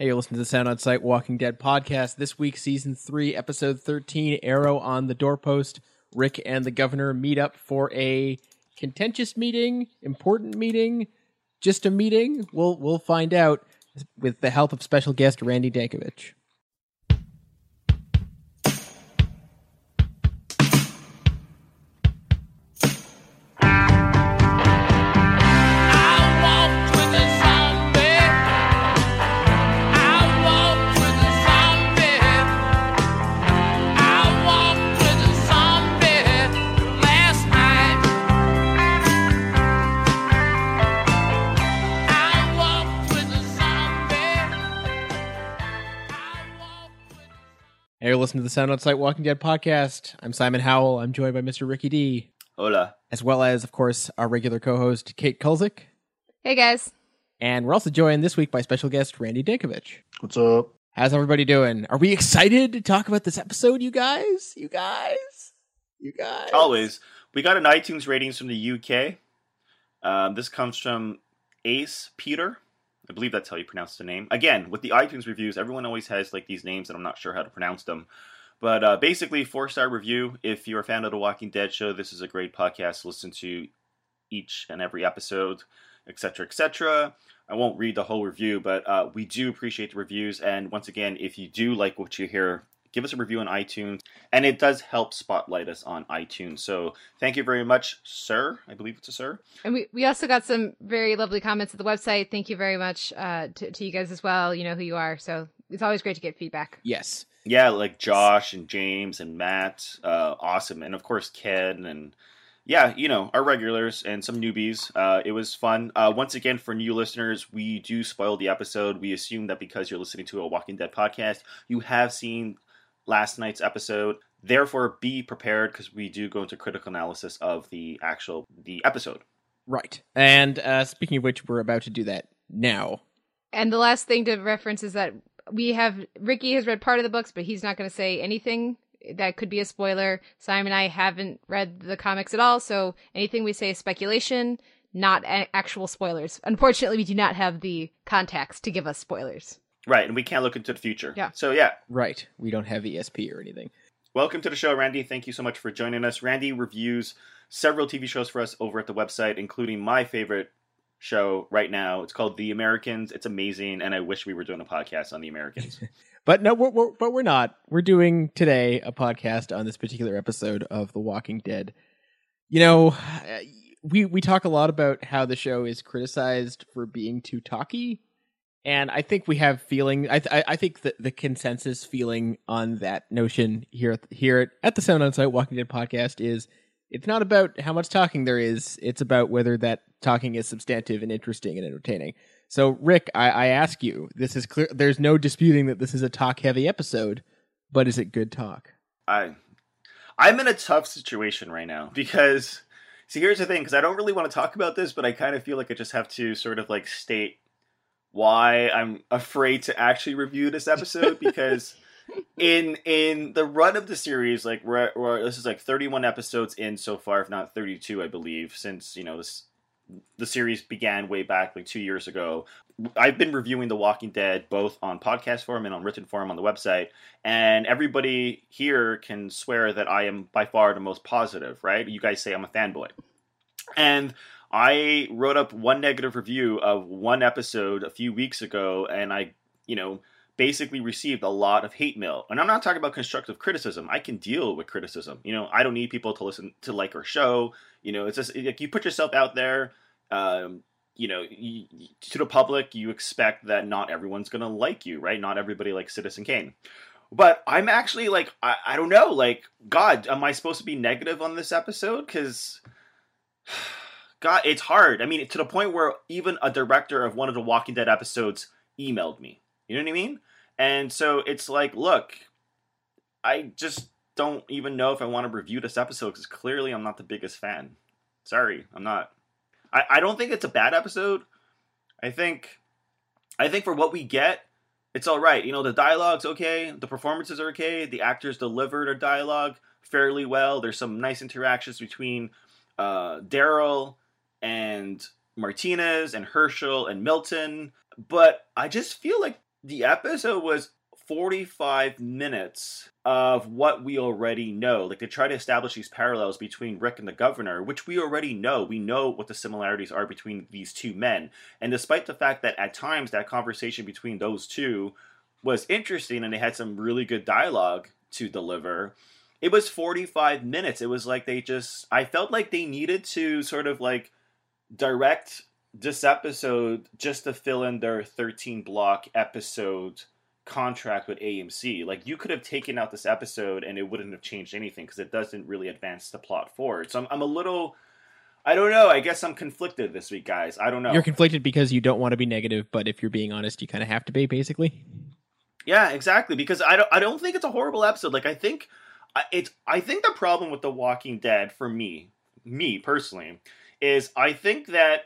Hey, you're listening to the Sound on Sight Walking Dead podcast. This week, season three, episode 13, Arrow on the Doorpost. Rick and the governor meet up for a contentious meeting, important meeting, just a meeting. We'll we'll find out with the help of special guest Randy Dankievitch. You're listening to the Sound on Sight Walking Dead podcast. I'm Simon Howell. I'm joined by Mr. Ricky D, Hola. as well as, of course, our regular co-host Kate Kulzick. Hey guys. And we're also joined this week by special guest Randy Dankievitch. What's up? How's everybody doing? Are we excited to talk about this episode, you guys? You guys? You guys? Always. We got an iTunes ratings from the UK. Um, this comes from Ace Peter. I believe that's how you pronounce the name. Again, with the iTunes reviews, everyone always has like these names, and I'm not sure how to pronounce them. But uh, basically, four star review. If you're a fan of the Walking Dead show, this is a great podcast. Listen to each and every episode, etc., etc. I won't read the whole review, but uh, we do appreciate the reviews. And once again, if you do like what you hear, give us a review on iTunes, and it does help spotlight us on iTunes. So thank you very much, sir. I believe it's a sir. And we, we also got some very lovely comments at the website. Thank you very much uh, to, to you guys as well. You know who you are. So it's always great to get feedback. Yes. Yeah, like Josh and James and Matt, uh, awesome, and of course Ken and yeah, you know our regulars and some newbies. Uh, it was fun. Uh, once again, for new listeners, we do spoil the episode. We assume that because you're listening to a Walking Dead podcast, you have seen last night's episode. Therefore, be prepared because we do go into critical analysis of the actual the episode. Right. And uh, speaking of which, we're about to do that now. And the last thing to reference is that we have Ricky has read part of the books, but he's not going to say anything that could be a spoiler. Simon and I haven't read the comics at all, so anything we say is speculation, not a- actual spoilers. Unfortunately, we do not have the contacts to give us spoilers. Right, and we can't look into the future. Yeah. So yeah, Right. We don't have ESP or anything. Welcome to the show, Randy. Thank you so much for joining us. Randy reviews several TV shows for us over at the website, including my favorite show right now. It's called The Americans. It's amazing, and I wish we were doing a podcast on The Americans. But no, we're, we're, but we're not. We're doing today a podcast on this particular episode of The Walking Dead. You know, we we talk a lot about how the show is criticized for being too talky, and I think we have feeling. I I, I think that the consensus feeling on that notion here at, here at the Sound on Sight Walking Dead podcast is it's not about how much talking there is. It's about whether that talking is substantive and interesting and entertaining. So, Rick, I, I ask you, this is clear. There's no disputing that this is a talk heavy episode, but is it good talk? I, I'm in a tough situation right now because, see, here's the thing. Because I don't really want to talk about this, but I kind of feel like I just have to sort of like state why I'm afraid to actually review this episode because. in in the run of the series, like we're, we're this is like 31 episodes in so far, if not 32, I believe, since you know this the series began way back like two years ago. I've been reviewing The Walking Dead both on podcast form and on written form on the website, and everybody here can swear that I am by far the most positive. Right? You guys say I'm a fanboy, and I wrote up one negative review of one episode a few weeks ago, and I, you know basically received a lot of hate mail. And I'm not talking about constructive criticism. I can deal with criticism. You know, I don't need people to listen to like our show. You know, it's just like you put yourself out there. Um, you know, you, to the public, you expect that not everyone's gonna like you, right? Not everybody likes Citizen Kane. But I'm actually like, I, I don't know, like, God, am I supposed to be negative on this episode? Because, God, it's hard. I mean, to the point where even a director of one of the Walking Dead episodes emailed me. You know what I mean? And so it's like, look, I just don't even know if I want to review this episode because clearly I'm not the biggest fan. Sorry, I'm not. I, I don't think it's a bad episode. I think, I think for what we get, it's all right. You know, the dialogue's okay, the performances are okay, the actors delivered their dialogue fairly well. There's some nice interactions between uh, Daryl and Martinez and Herschel and Milton, but I just feel like the episode was 45 minutes of what we already know. Like they try to establish these parallels between Rick and the governor, which we already know. We know what the similarities are between these two men. And despite the fact that at times that conversation between those two was interesting and they had some really good dialogue to deliver, it was 45 minutes. It was like they just, I felt like they needed to sort of like direct this episode just to fill in their 13 block episode contract with AMC. Like you could have taken out this episode and it wouldn't have changed anything because it doesn't really advance the plot forward. So I'm, I'm a little I don't know. I guess I'm conflicted this week, guys. I don't know. You're conflicted because you don't want to be negative, but if you're being honest, you kind of have to be basically. Yeah, exactly. Because I don't I don't think it's a horrible episode. Like I think it's I think the problem with The Walking Dead for me, me personally, is I think that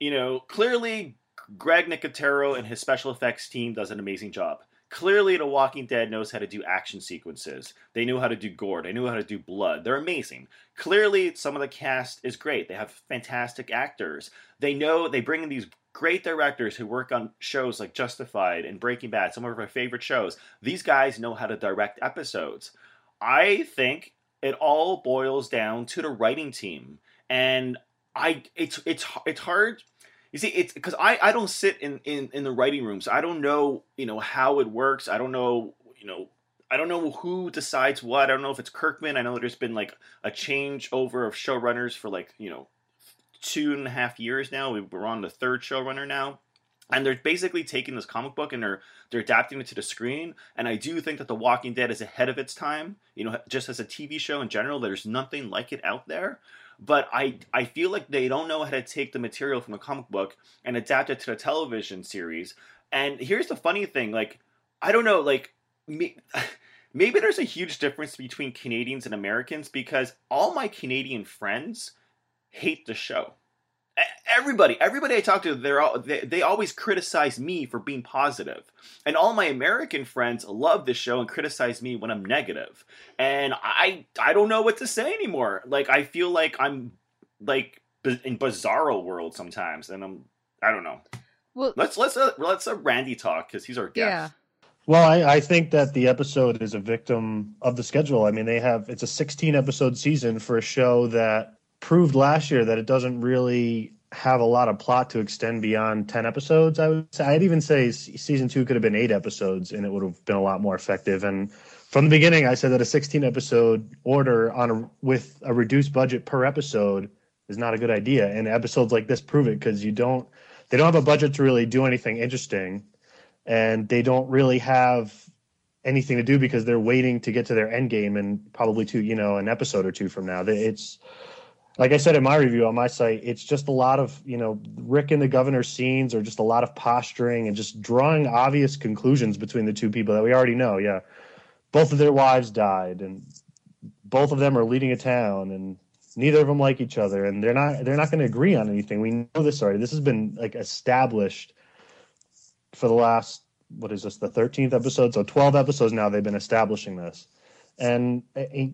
you know clearly Greg Nicotero and his special effects team does an amazing job. Clearly, The Walking Dead knows how to do action sequences. They know how to do gore. They know how to do blood. They're amazing. Clearly, some of the cast is great. They have fantastic actors. They know they bring in these great directors who work on shows like Justified and Breaking Bad, some of our favorite shows. These guys know how to direct episodes. I think it all boils down to the writing team, and I it's it's it's hard you see, it's because I, I don't sit in, in, in the writing rooms. I don't know, you know, how it works. I don't know, you know, I don't know who decides what. I don't know if it's Kirkman. I know there's been like a change over of showrunners for like, you know, two and a half years now. We're on the third showrunner now. And they're basically taking this comic book and they're they're adapting it to the screen. And I do think that The Walking Dead is ahead of its time. You know, just as a TV show in general, there's nothing like it out there but I I feel like they don't know how to take the material from a comic book and adapt it to the television series. And here's the funny thing, like I don't know, like me, maybe there's a huge difference between Canadians and Americans because all my Canadian friends hate the show everybody everybody i talk to they're all they, they always criticize me for being positive. And all my american friends love this show and criticize me when i'm negative. And i i don't know what to say anymore. Like i feel like i'm like in bizarro world sometimes and i'm i don't know. Well let's let's uh, let's uh, randy talk because he's our guest. Yeah. Well, I, I think that the episode is a victim of the schedule. I mean, they have it's a 16 episode season for a show that proved last year that it doesn't really have a lot of plot to extend beyond 10 episodes i would say. I'd even say season two could have been eight episodes and it would have been a lot more effective. And from the beginning i said that a 16 episode order on a with a reduced budget per episode is not a good idea. And episodes like this prove it because you don't they don't have a budget to really do anything interesting. And they don't really have anything to do because they're waiting to get to their end game and probably to you know an episode or two from now. It's like I said in my review on my site, it's just a lot of, you know, Rick and the governor scenes or just a lot of posturing and just drawing obvious conclusions between the two people that we already know. Yeah. Both of their wives died and both of them are leading a town and neither of them like each other and they're not they're not going to agree on anything. We know this already. This has been like established for the last what is this the 13th episode? So 12 episodes now they've been establishing this and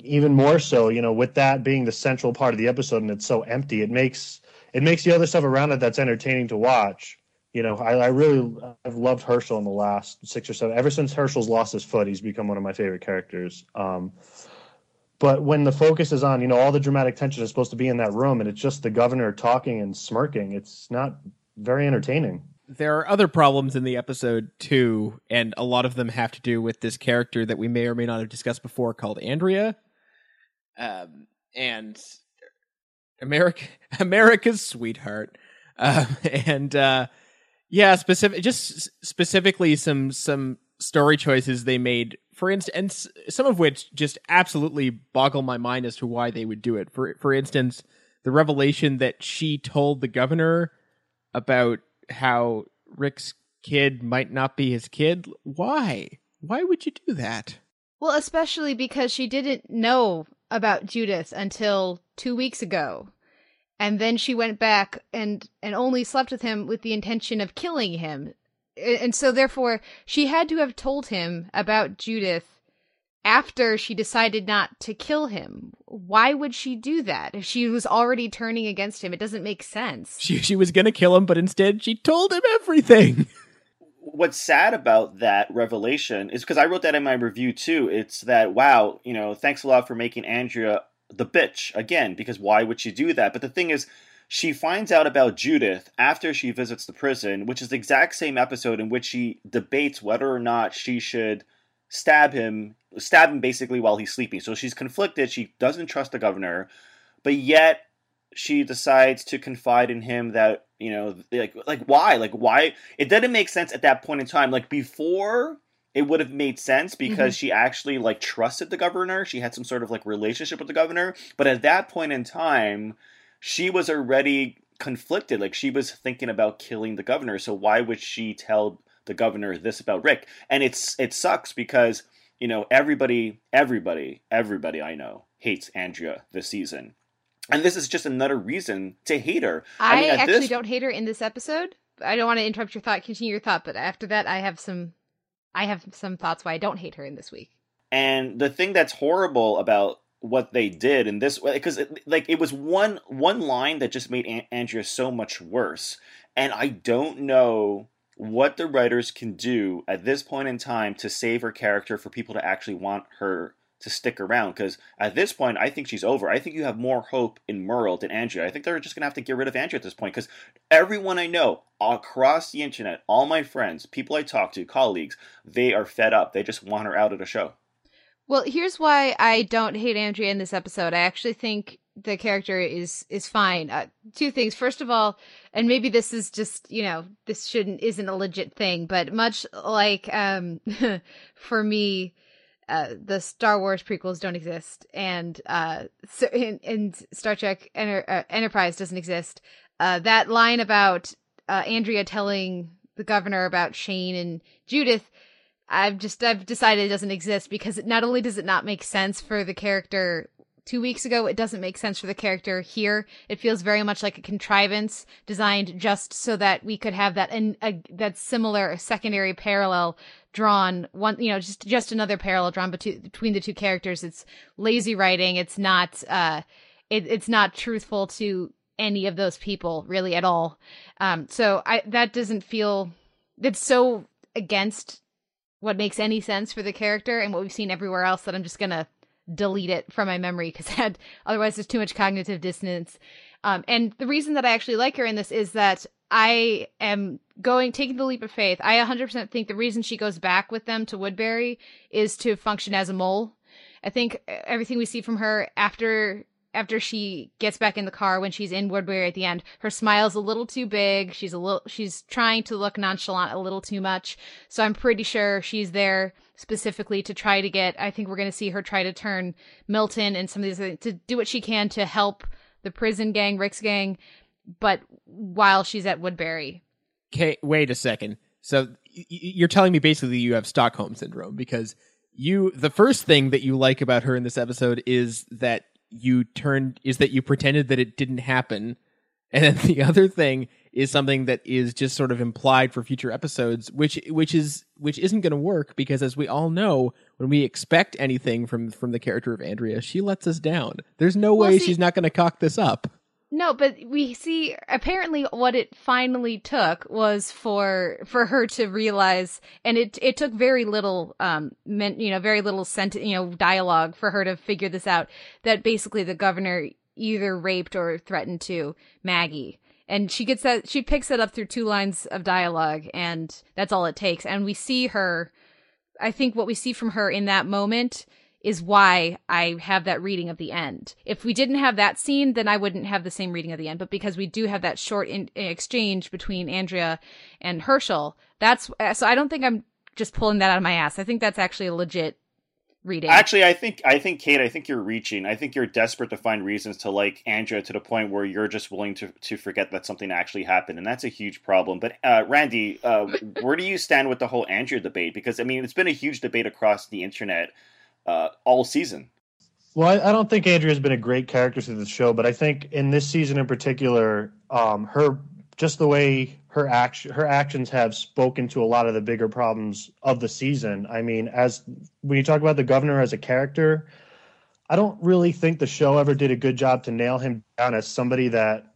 even more so you know with that being the central part of the episode and it's so empty it makes it makes the other stuff around it that's entertaining to watch. You know i, I really i've loved hershel in the last six or seven ever since hershel's lost his foot he's become one of my favorite characters. Um, but when the focus is on you know all the dramatic tension is supposed to be in that room and it's just the governor talking and smirking it's not very entertaining there are other problems in the episode too, and a lot of them have to do with this character that we may or may not have discussed before called Andrea. Um, and America, America's sweetheart, uh, and uh, yeah, specific, just specifically some some story choices they made. For instance, some of which just absolutely boggle my mind as to why they would do it. For for instance, the revelation that she told the governor about how Rick's kid might not be his kid. Why? Why would you do that? Well, especially because she didn't know about Judith until two weeks ago. And then she went back and, and only slept with him with the intention of killing him. And so, therefore, she had to have told him about Judith after she decided not to kill him. Why would she do that if she was already turning against him? It doesn't make sense. She she was going to kill him, but instead she told him everything. what's sad about that revelation is because I wrote that in my review too. It's that wow, you know, thanks a lot for making Andrea the bitch again because why would she do that? But the thing is, she finds out about Judith after she visits the prison, which is the exact same episode in which she debates whether or not she should stab him, stab him basically while he's sleeping. So she's conflicted. She doesn't trust the governor, but yet she decides to confide in him that you know like like why? Like why? It didn't make sense at that point in time. Like before it would have made sense because mm-hmm. she actually like trusted the governor. She had some sort of like relationship with the governor. But at that point in time she was already conflicted. Like she was thinking about killing the governor. So why would she tell the governor this about rick and it's it sucks because you know everybody everybody everybody i know hates andrea this season and this is just another reason to hate her. I, I mean, actually this... don't hate her in this episode. I don't want to interrupt your thought. Continue your thought, but after that, I have some, I have some thoughts why I don't hate her in this week. And the thing that's horrible about what they did in this, because like it was one one line that just made An- Andrea so much worse, and I don't know what the writers can do at this point in time to save her character for people to actually want her to stick around because at this point, I think she's over. I think you have more hope in Merle than Andrea. I think they're just gonna have to get rid of Andrea at this point because everyone I know across the internet, all my friends, people I talk to, colleagues, they are fed up. They just want her out of the show. Well, here's why I don't hate Andrea in this episode. I actually think the character is is fine. Uh, two things. First of all, and maybe this is just you know this shouldn't isn't a legit thing, but much like um for me uh, the Star Wars prequels don't exist, and uh, so, and, Star Trek Enter- uh, Enterprise doesn't exist. Uh, that line about uh, Andrea telling the governor about Shane and Judith, I've just I've decided it doesn't exist because not only does it not make sense for the character two weeks ago, it doesn't make sense for the character here. It feels very much like a contrivance designed just so that we could have that and that similar secondary parallel drawn. One you know just just another parallel drawn between between the two characters. It's lazy writing. It's not uh it, it's not truthful to any of those people really at all. Um so i that doesn't feel it's so against what makes any sense for the character and what we've seen everywhere else that i'm just gonna delete it from my memory because had otherwise there's too much cognitive dissonance um, and the reason that I actually like her in this is that I am going taking the leap of faith. I 100% think the reason she goes back with them to Woodbury is to function as a mole. I think everything we see from her after after she gets back in the car when she's in Woodbury at the end, her smile's a little too big. She's a little she's trying to look nonchalant a little too much. So I'm pretty sure she's there specifically to try to get I think we're going to see her try to turn Milton and some of these to do what she can to help the prison gang, Rick's gang, but while she's at Woodbury. Okay, wait a second. So you're telling me basically you have Stockholm syndrome because you the first thing that you like about her in this episode is that you turned is that you pretended that it didn't happen. And then the other thing is something that is just sort of implied for future episodes, which which is which isn't going to work because as we all know, when we expect anything from from the character of Andrea, she lets us down. There's no well, way see, she's not going to cock this up. No, but we see apparently what it finally took was for for her to realize, and it it took very little, um, meant you know, very little sent you know dialogue for her to figure this out. That basically the governor either raped or threatened to Maggie and she gets that she picks it up through two lines of dialogue and that's all it takes and we see her i think what we see from her in that moment is why i have that reading of the end if we didn't have that scene then i wouldn't have the same reading of the end but because we do have that short in- exchange between andrea and hershel that's so i don't think i'm just pulling that out of my ass i think that's actually a legit reading. Actually, I think I think Kate, I think you're reaching. I think you're desperate to find reasons to like Andrea to the point where you're just willing to to forget that something actually happened, and that's a huge problem. But uh, Randy, uh, where do you stand with the whole Andrea debate? Because I mean, it's been a huge debate across the internet uh, all season. Well, I, I, don't think Andrea's been a great character through the show, but I think in this season in particular, um, her just the way her action her actions have spoken to a lot of the bigger problems of the season. I mean, as when you talk about the governor as a character, I don't really think the show ever did a good job to nail him down as somebody that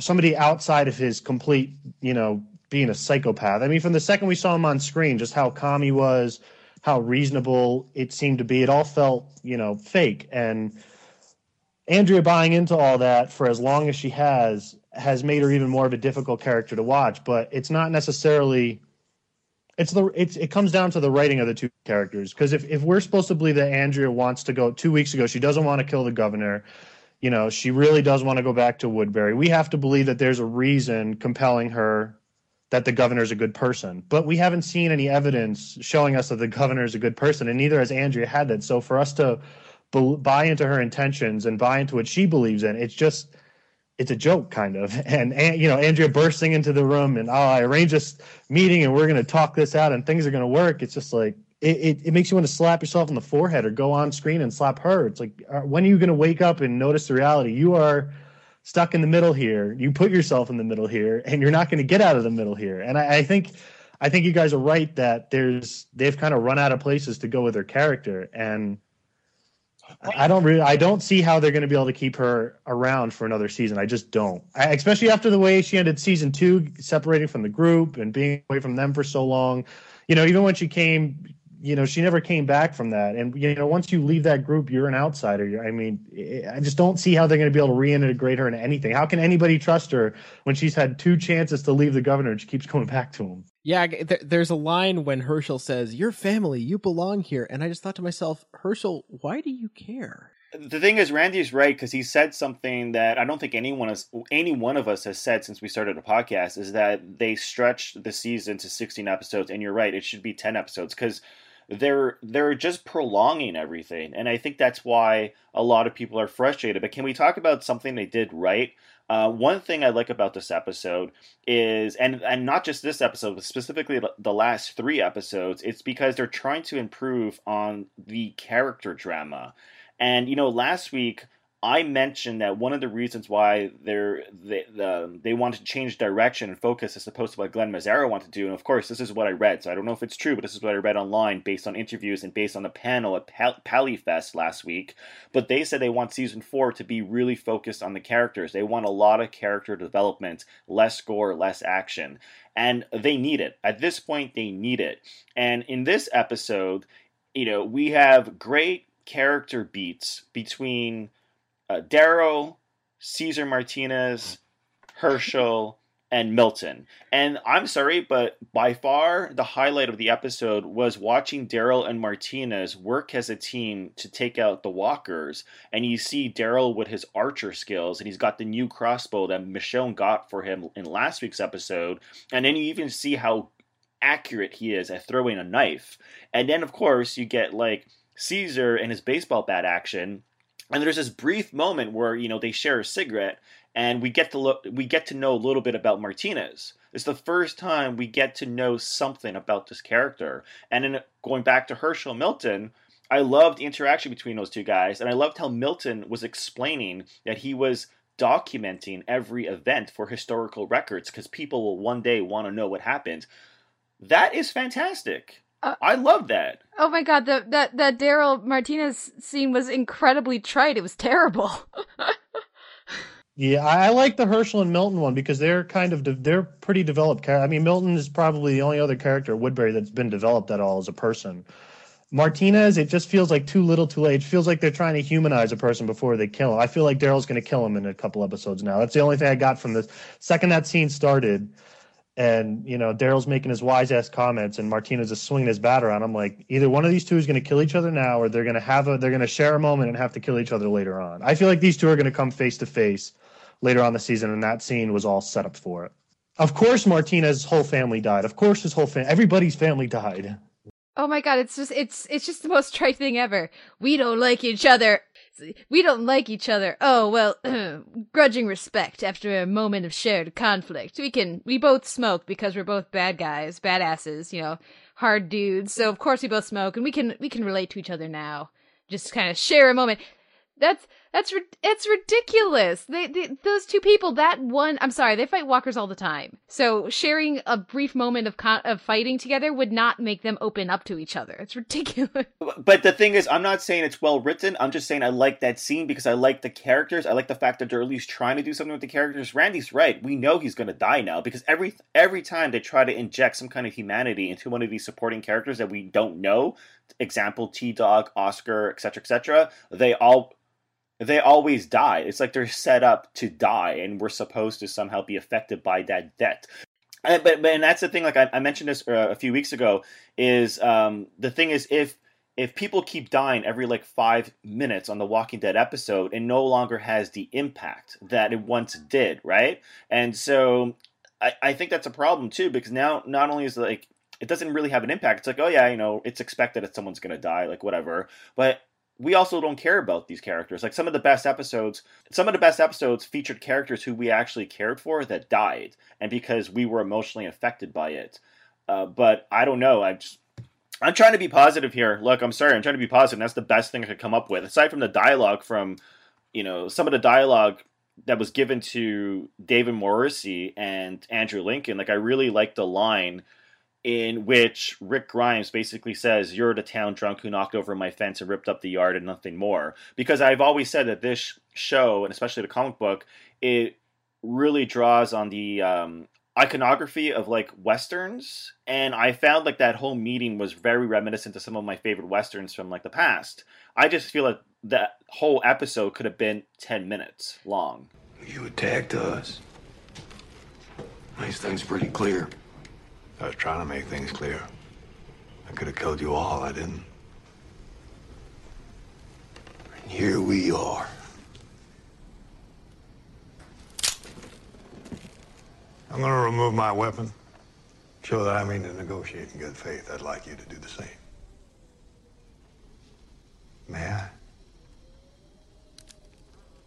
somebody outside of his complete, you know, being a psychopath. I mean, from the second we saw him on screen, just how calm he was, how reasonable it seemed to be, it all felt, you know, fake. And Andrea buying into all that for as long as she has has made her even more of a difficult character to watch. But it's not necessarily. It's the it's it comes down to the writing of the two characters because if if we're supposed to believe that Andrea wants to go two weeks ago she doesn't want to kill the governor, you know she really does want to go back to Woodbury. We have to believe that there's a reason compelling her that the governor is a good person. But we haven't seen any evidence showing us that the governor is a good person, and neither has Andrea had that. So for us to buy into her intentions and buy into what she believes in, it's just it's a joke kind of. And, and you know, Andrea bursting into the room and oh, I arranged this meeting and we're going to talk this out and things are going to work. It's just like it, it, it, makes you want to slap yourself on the forehead or go on screen and slap her. It's like uh, when are you going to wake up and notice the reality? You are stuck in the middle here. You put yourself in the middle here, and you're not going to get out of the middle here. And I, I think, I think you guys are right that there's they've kind of run out of places to go with their character, and I don't really, I don't see how they're going to be able to keep her around for another season. I just don't, I, especially after the way she ended season two, separating from the group and being away from them for so long. You know, even when she came you know, she never came back from that. And you know, once you leave that group, you're an outsider. I mean, I just don't see how they're going to be able to reintegrate her into anything. How can anybody trust her when she's had two chances to leave the governor and she keeps going back to him? Yeah, there's a line when Hershel says, "Your family, you belong here," and I just thought to myself, Hershel, why do you care? The thing is, Randy's right because he said something that I don't think anyone has, any one of us has said since we started the podcast is that they stretched the season to 16 episodes, and you're right, it should be 10 episodes because they're they're just prolonging everything. And i think that's why a lot of people are frustrated. But can we talk about something they did right? Uh, one thing i like about this episode is and and not just this episode but specifically the last three episodes it's because they're trying to improve on the character drama. And you know last week I mentioned that one of the reasons why they're, they the, um, they wanted to change direction and focus as opposed to what Glen Mazzara wanted to do, and of course this is what I read, so I don't know if it's true, but this is what I read online based on interviews and based on the panel at Pal- last week. But they said they want season four to be really focused on the characters. They want a lot of character development, less gore, less action, and they need it. At this point, they need it. And in this episode, you know, we have great character beats between uh, Daryl, Caesar Martinez, Hershel, and Milton. And I'm sorry, but by far the highlight of the episode was watching Daryl and Martinez work as a team to take out the walkers. And you see Daryl with his archer skills, and he's got the new crossbow that Michonne got for him in last week's episode. And then you even see how accurate he is at throwing a knife. And then, of course, you get like Caesar and his baseball bat action and there's this brief moment where you know they share a cigarette and we get to look we get to know a little bit about martinez. It's the first time we get to know something about this character. And in uh, going back to hershel milton i loved the interaction between those two guys and i loved how milton was explaining that he was documenting every event for historical records because people will one day want to know what happened. That is fantastic uh, I love that. Oh my god, the that that Daryl Martinez scene was incredibly trite. It was terrible. yeah, I, I, like the Hershel and Milton one because they're kind of de- they're pretty developed. I mean, Milton is probably the only other character Woodbury that's been developed at all as a person. Martinez, it just feels like too little, too late. It feels like they're trying to humanize a person before they kill him. I feel like Daryl's going to kill him in a couple episodes now. That's the only thing I got from this. Second that scene started, and you know Daryl's making his wise ass comments, and Martinez is swinging his bat around. I'm like, either one of these two is going to kill each other now, or they're going to have a they're going to share a moment and have to kill each other later on. I feel like these two are going to come face to face later on the season, and that scene was all set up for it. Of course, Martinez's whole family died. Of course, his whole family, everybody's family died. Oh my god, it's just it's it's just the most trite thing ever. We don't like each other we don't like each other. Oh, well, grudging respect after a moment of shared conflict. We can, we both smoke because we're both bad guys, badasses, you know, hard dudes. So of course we both smoke and we can, we can relate to each other now. Just kind of share a moment. That's, That's it's ridiculous. They, they those two people, that one. I'm sorry, they fight walkers all the time. So sharing a brief moment of of fighting together would not make them open up to each other. It's ridiculous. But the thing is, I'm not saying it's well written. I'm just saying I like that scene because I like the characters. I like the fact that they're at least trying to do something with the characters. Randy's right. We know he's going to die now because every every time they try to inject some kind of humanity into one of these supporting characters that we don't know, example T Dog, Oscar, etc., etc., they all they always die. It's like they're set up to die, and we're supposed to somehow be affected by that death. And, but, but and that's the thing. Like I, I mentioned this uh, a few weeks ago. Is um, the thing is if if people keep dying every like five minutes on the Walking Dead episode, it no longer has the impact that it once did, right? And so I, I think that's a problem too because now not only is it like it doesn't really have an impact. It's like, oh yeah, you know, it's expected that someone's gonna die, like whatever. But we also don't care about these characters. Like some of the best episodes, some of the best episodes featured characters who we actually cared for that died, and because we were emotionally affected by it. Uh, but I don't know. I'm just, I'm trying to be positive here. Look, I'm sorry. I'm trying to be positive. That's the best thing I could come up with, aside from the dialogue from, you know, some of the dialogue that was given to David Morrissey and Andrew Lincoln. Like I really liked the line in which Rick Grimes basically says, You're the town drunk who knocked over my fence and ripped up the yard and nothing more. Because I've always said that this show, and especially the comic book, it really draws on the um, iconography of like westerns and i found like that whole meeting was very reminiscent to some of my favorite westerns from like the past i just feel like that whole episode could have been 10 minutes long You attacked us. Makes things pretty clear. I was trying to make things clear. I could have killed you all. I didn't. And here we are. I'm gonna remove my weapon. Show that I mean to negotiate in good faith. I'd like you to do the same. May I?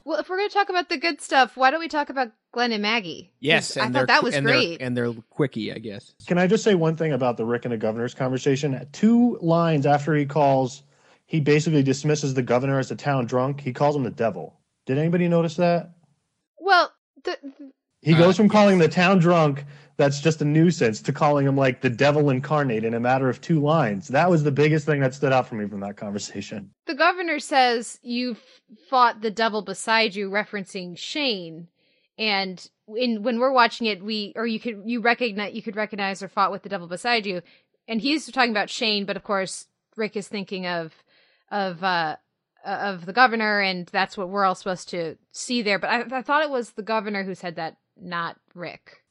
Well, if we're to talk about the good stuff, why don't we talk about Glenn and Maggie? Yes, 'Cause I thought that was and they're- great. and they're quickie, I guess. Can I just say one thing about the Rick and the governor's conversation? Two lines after he calls, he basically dismisses the governor as a town drunk. He calls him the devil. Did anybody notice that? well, the, He Uh, goes from calling the town drunk, that's just a nuisance, to calling him like the devil incarnate in a matter of two lines. That was the biggest thing that stood out for me from that conversation. the governor says "You've fought the devil beside you, referencing Shane. And in when we're watching it, we or you could you recognize you could recognize or fought with the devil beside you, and he's talking about Shane, but of course Rick is thinking of of uh of the governor, and that's what we're all supposed to see there. But I, I thought it was the governor who said that, not Rick.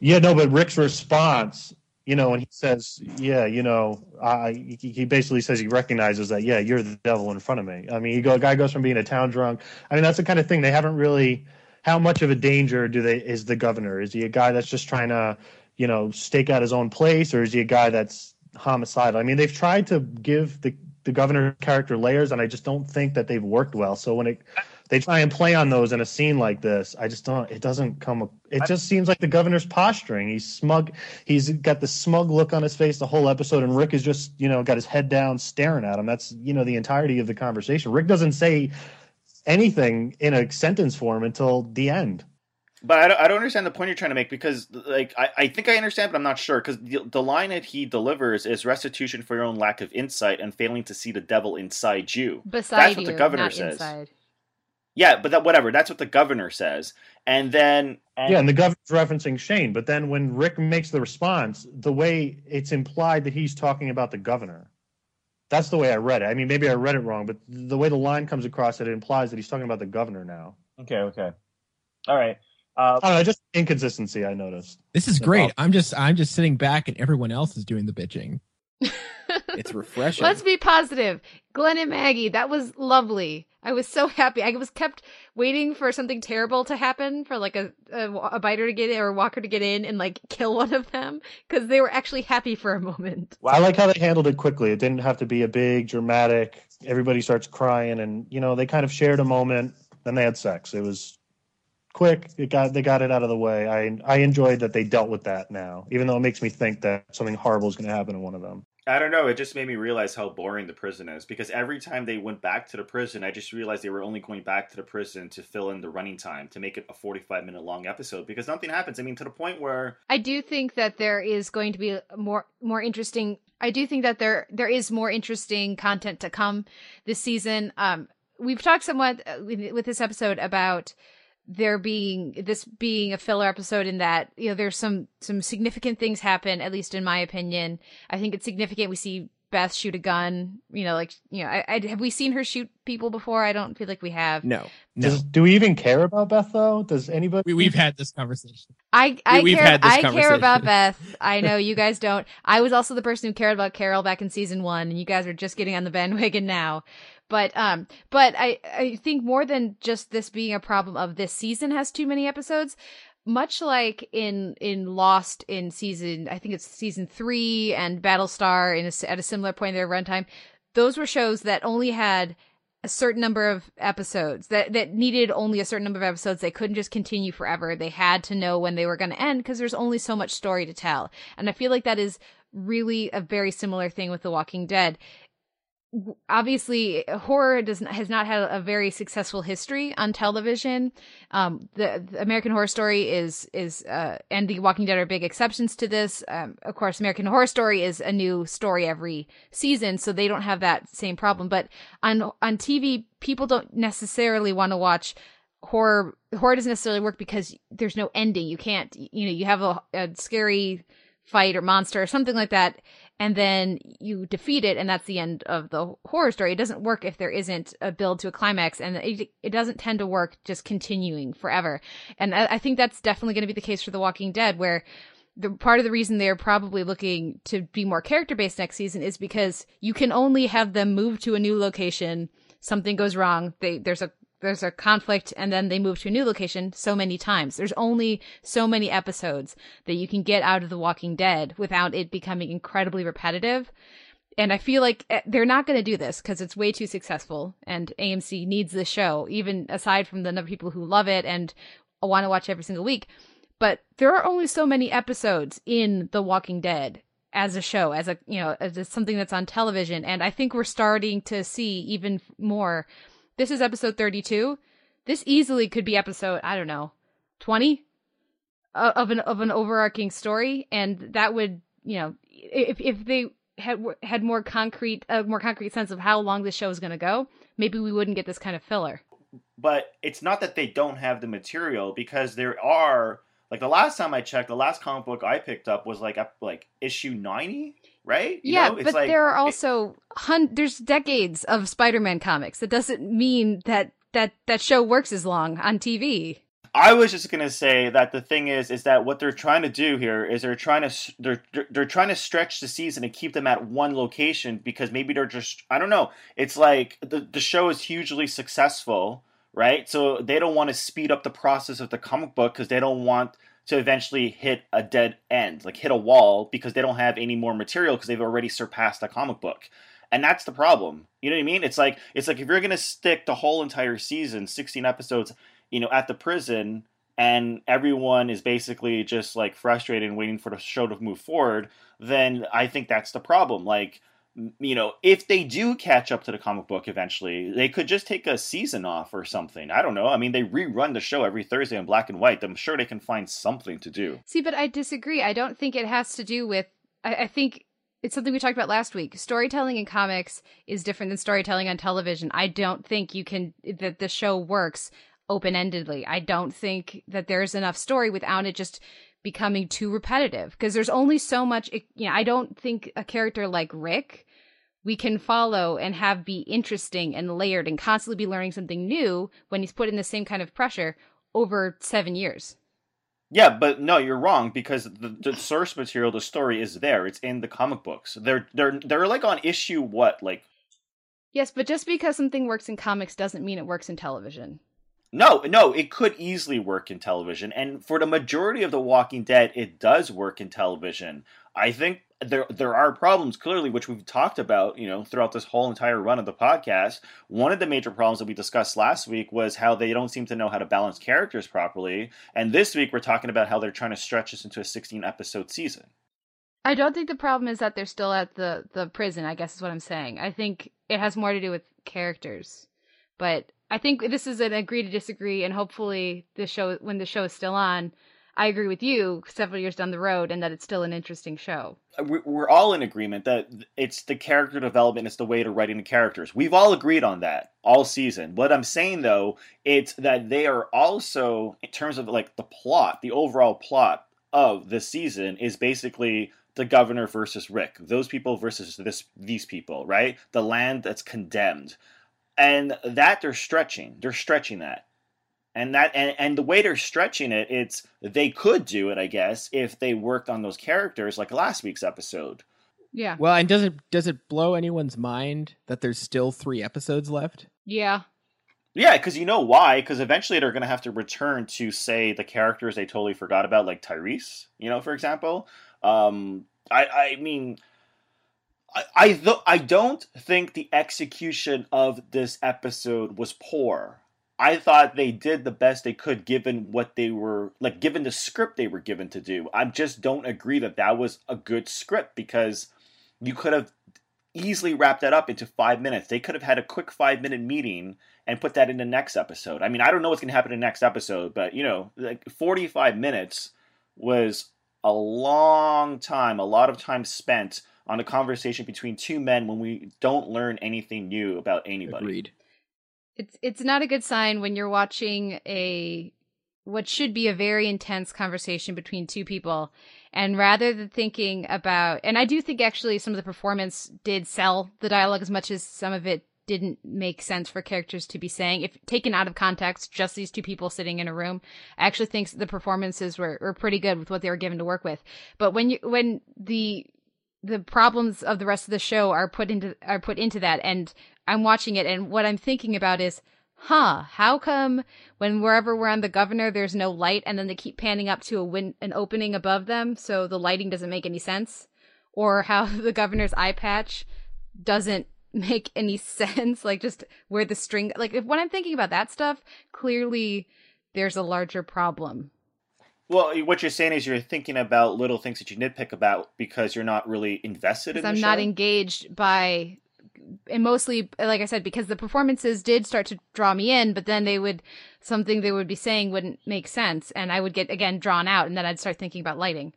Yeah, no, but Rick's response, you know, when he says, "Yeah, you know," I, he he basically says he recognizes that, "Yeah, you're the devil in front of me." I mean, you go, a guy goes from being a town drunk. I mean, that's the kind of thing they haven't really. How much of a danger do they is the governor? Is he a guy that's just trying to, you know, stake out his own place, or is he a guy that's homicidal? I mean, they've tried to give the the governor character layers, and I just don't think that they've worked well. So when it they try and play on those in a scene like this, I just don't. It doesn't come. It just seems like the governor's posturing. He's smug. He's got the smug look on his face the whole episode, and Rick is just you know got his head down, staring at him. That's you know the entirety of the conversation. Rick doesn't say anything in a sentence form until the end. But I don't, I don't understand the point you're trying to make because, like, I, I think I understand, but I'm not sure. Because the, the line that he delivers is restitution for your own lack of insight and failing to see the devil inside you. Beside That's what you, the governor not says. inside. Yeah, but that whatever. That's what the governor says. And then, Yeah, and the governor's referencing Shane, but then when Rick makes the response, the way it's implied that he's talking about the governor. That's the way I read it. I mean, maybe I read it wrong, but the way the line comes across, it implies that he's talking about the governor now. Okay, okay. All right. Uh, I don't know, just inconsistency I noticed. This is great. awesome. I'm just I'm just sitting back and everyone else is doing the bitching. It's refreshing. Let's be positive. Glenn and Maggie, that was lovely. I was so happy. I was kept waiting for something terrible to happen for like a a, a biter to get in or a walker to get in and like kill one of them because they were actually happy for a moment. I like how they handled it quickly. It didn't have to be a big dramatic. Everybody starts crying, and you know they kind of shared a moment. Then they had sex. It was quick. It got they got it out of the way. I I enjoyed that they dealt with that now, even though it makes me think that something horrible is going to happen to one of them. I don't know. It just made me realize how boring the prison is because every time they went back to the prison, I just realized they were only going back to the prison to fill in the running time to make it a 45 minute long episode because nothing happens. I mean, to the point where I do think that there is going to be more more interesting. I do think that there there is more interesting content to come this season. Um, we've talked somewhat uh, with, with this episode about there being this being a filler episode in that you know there's some some significant things happen at least in my opinion i think it's significant we see beth shoot a gun you know like you know I, I have we seen her shoot people before i don't feel like we have No, no. Does, do we even care about Beth though? Does anybody? We, we've had this conversation. I I we've care had this I care about. Beth. I know you guys don't. I was also the person who cared about Carol back in season one, and you guys are just getting on the bandwagon now. But um, but I I think more than just this being a problem of this season has too many episodes. Much like in in Lost in season, I think it's season three, and Battlestar in a at a similar point in their runtime, those were shows that only had a certain number of episodes that that needed only a certain number of episodes. They couldn't just continue forever. They had to know when they were going to end because there's only so much story to tell. And i feel like that is really a very similar thing with the walking dead obviously horror does not, has not had a very successful history on television. Um the, the american horror story is is uh and the walking dead are big exceptions to this. Um of course american horror story is a new story every season so they don't have that same problem. But on on tv people don't necessarily want to watch horror horror doesn't necessarily work because there's no ending. You can't you know you have a, a scary fight or monster or something like that and then you defeat it and that's the end of the horror story. It doesn't work if there isn't a build to a climax and it, it doesn't tend to work just continuing forever. And I, I think that's definitely going to be the case for the walking dead where the part of the reason they're probably looking to be more character based next season is because you can only have them move to a new location. Something goes wrong. They there's a there's a conflict and then they move to a new location so many times. There's only so many episodes that you can get out of The Walking Dead without it becoming incredibly repetitive. And I feel like eh, they're not going to do this because it's way too successful and AMC needs this show, even aside from the number of people who love it and want to watch every single week. But there are only so many episodes in The Walking Dead as a show, as a, you know, as something that's on television. And I think we're starting to see even more this is episode 32. This easily could be episode, I don't know, 20 uh, of an of an overarching story and that would, you know, if if they had had more concrete a more concrete sense of how long this show is going to go, maybe we wouldn't get this kind of filler. but it's not that they don't have the material because there are like the last time I checked, the last comic book I picked up was like like issue ninety, right? You yeah, know, it's but like- there are also hun- there's decades of Spider-Man comics. That doesn't mean that that that show works as long on TV. I was just gonna say that the thing is, is that what they're trying to do here is they're trying to they're they're- they're trying to stretch the season and keep them at one location because maybe they're just I don't know. It's like the the show is hugely successful, right? So they don't want to speed up the process of the comic book because they don't want to eventually hit a dead end, like hit a wall because they don't have any more material because they've already surpassed a comic book. And that's the problem. You know what I mean? It's like it's like if you're gonna stick the whole entire season, sixteen episodes, you know, at the prison and everyone is basically just like frustrated and waiting for the show to move forward, then I think that's the problem. Like, you know, if they do catch up to the comic book eventually, they could just take a season off or something. I don't know. I mean, they rerun the show every Thursday in black and white. I'm sure they can find something to do. See, but I disagree. I don't think it has to do with. I, I think it's something we talked about last week. Storytelling in comics is different than storytelling on television. I don't think you can that the show works open endedly. I don't think that there's enough story without it just becoming too repetitive because there's only so much. You know, I don't think a character like Rick we can follow and have be interesting and layered and constantly be learning something new when he's put in the same kind of pressure over seven years. Yeah, but no, you're wrong because the, the source material, the story is there. It's in the comic books. They're they're they're like on issue what like Yes, but just because something works in comics doesn't mean it works in television. No, no, it could easily work in television. And for the majority of The Walking Dead, it does work in television. I think there there are problems clearly which we've talked about, you know, throughout this whole entire run of the podcast. One of the major problems that we discussed last week was how they don't seem to know how to balance characters properly. And this week we're talking about how they're trying to stretch this into a 16 episode season. I don't think the problem is that they're still at the the prison. I guess is what I'm saying. I think it has more to do with characters, but I think this is an agree to disagree, and hopefully the show when the show is still on, I agree with you several years down the road, and that it's still an interesting show. Uh, we're all in agreement that it's the character development, it's the way to writing the characters. We've all agreed on that all season. What I'm saying though, it's that they are also, in terms of like the plot, the overall plot of the season is basically the governor versus Rick. Those people versus this these people, right? The land that's condemned. And that they're stretching. They're stretching that. And that and, and the way they're stretching it, it's they could do it, I guess, if they worked on those characters like last week's episode. Yeah. Well, and does it does it blow anyone's mind that there's still three episodes left? Yeah. Yeah, because you know why? Because eventually they're going to have to return to, say, the characters they totally forgot about, like Tyrese, you know, for example. Um, I, I mean, I, I, th- I don't think the execution of this episode was poor. I thought they did the best they could given what they were like given the script they were given to do. I just don't agree that that was a good script because you could have easily wrapped that up into 5 minutes. They could have had a quick 5 minute meeting and put that in the next episode. I mean, I don't know what's going to happen in the next episode, but you know, like 45 minutes was a long time, a lot of time spent on a conversation between two men when we don't learn anything new about anybody. Agreed. It's it's not a good sign when you're watching a what should be a very intense conversation between two people and rather than thinking about and I do think actually some of the performance did sell the dialogue as much as some of it didn't make sense for characters to be saying. If taken out of context, just these two people sitting in a room, I actually think the performances were, were pretty good with what they were given to work with. But when you when the the problems of the rest of the show are put into are put into that, and I'm watching it, and what I'm thinking about is, huh, how come when wherever we're on the governor, there's no light, and then they keep panning up to a win- an opening above them, so the lighting doesn't make any sense, or how the governor's eye patch doesn't make any sense. Like just where the string, like if when I'm thinking about that stuff, clearly there's a larger problem. Well, what you're saying is you're thinking about little things that you nitpick about because you're not really invested in. I'm not engaged by, and mostly, like I said, because the performances did start to draw me in, but then they would something they would be saying wouldn't make sense, and I would get again drawn out, and then I'd start thinking about lighting.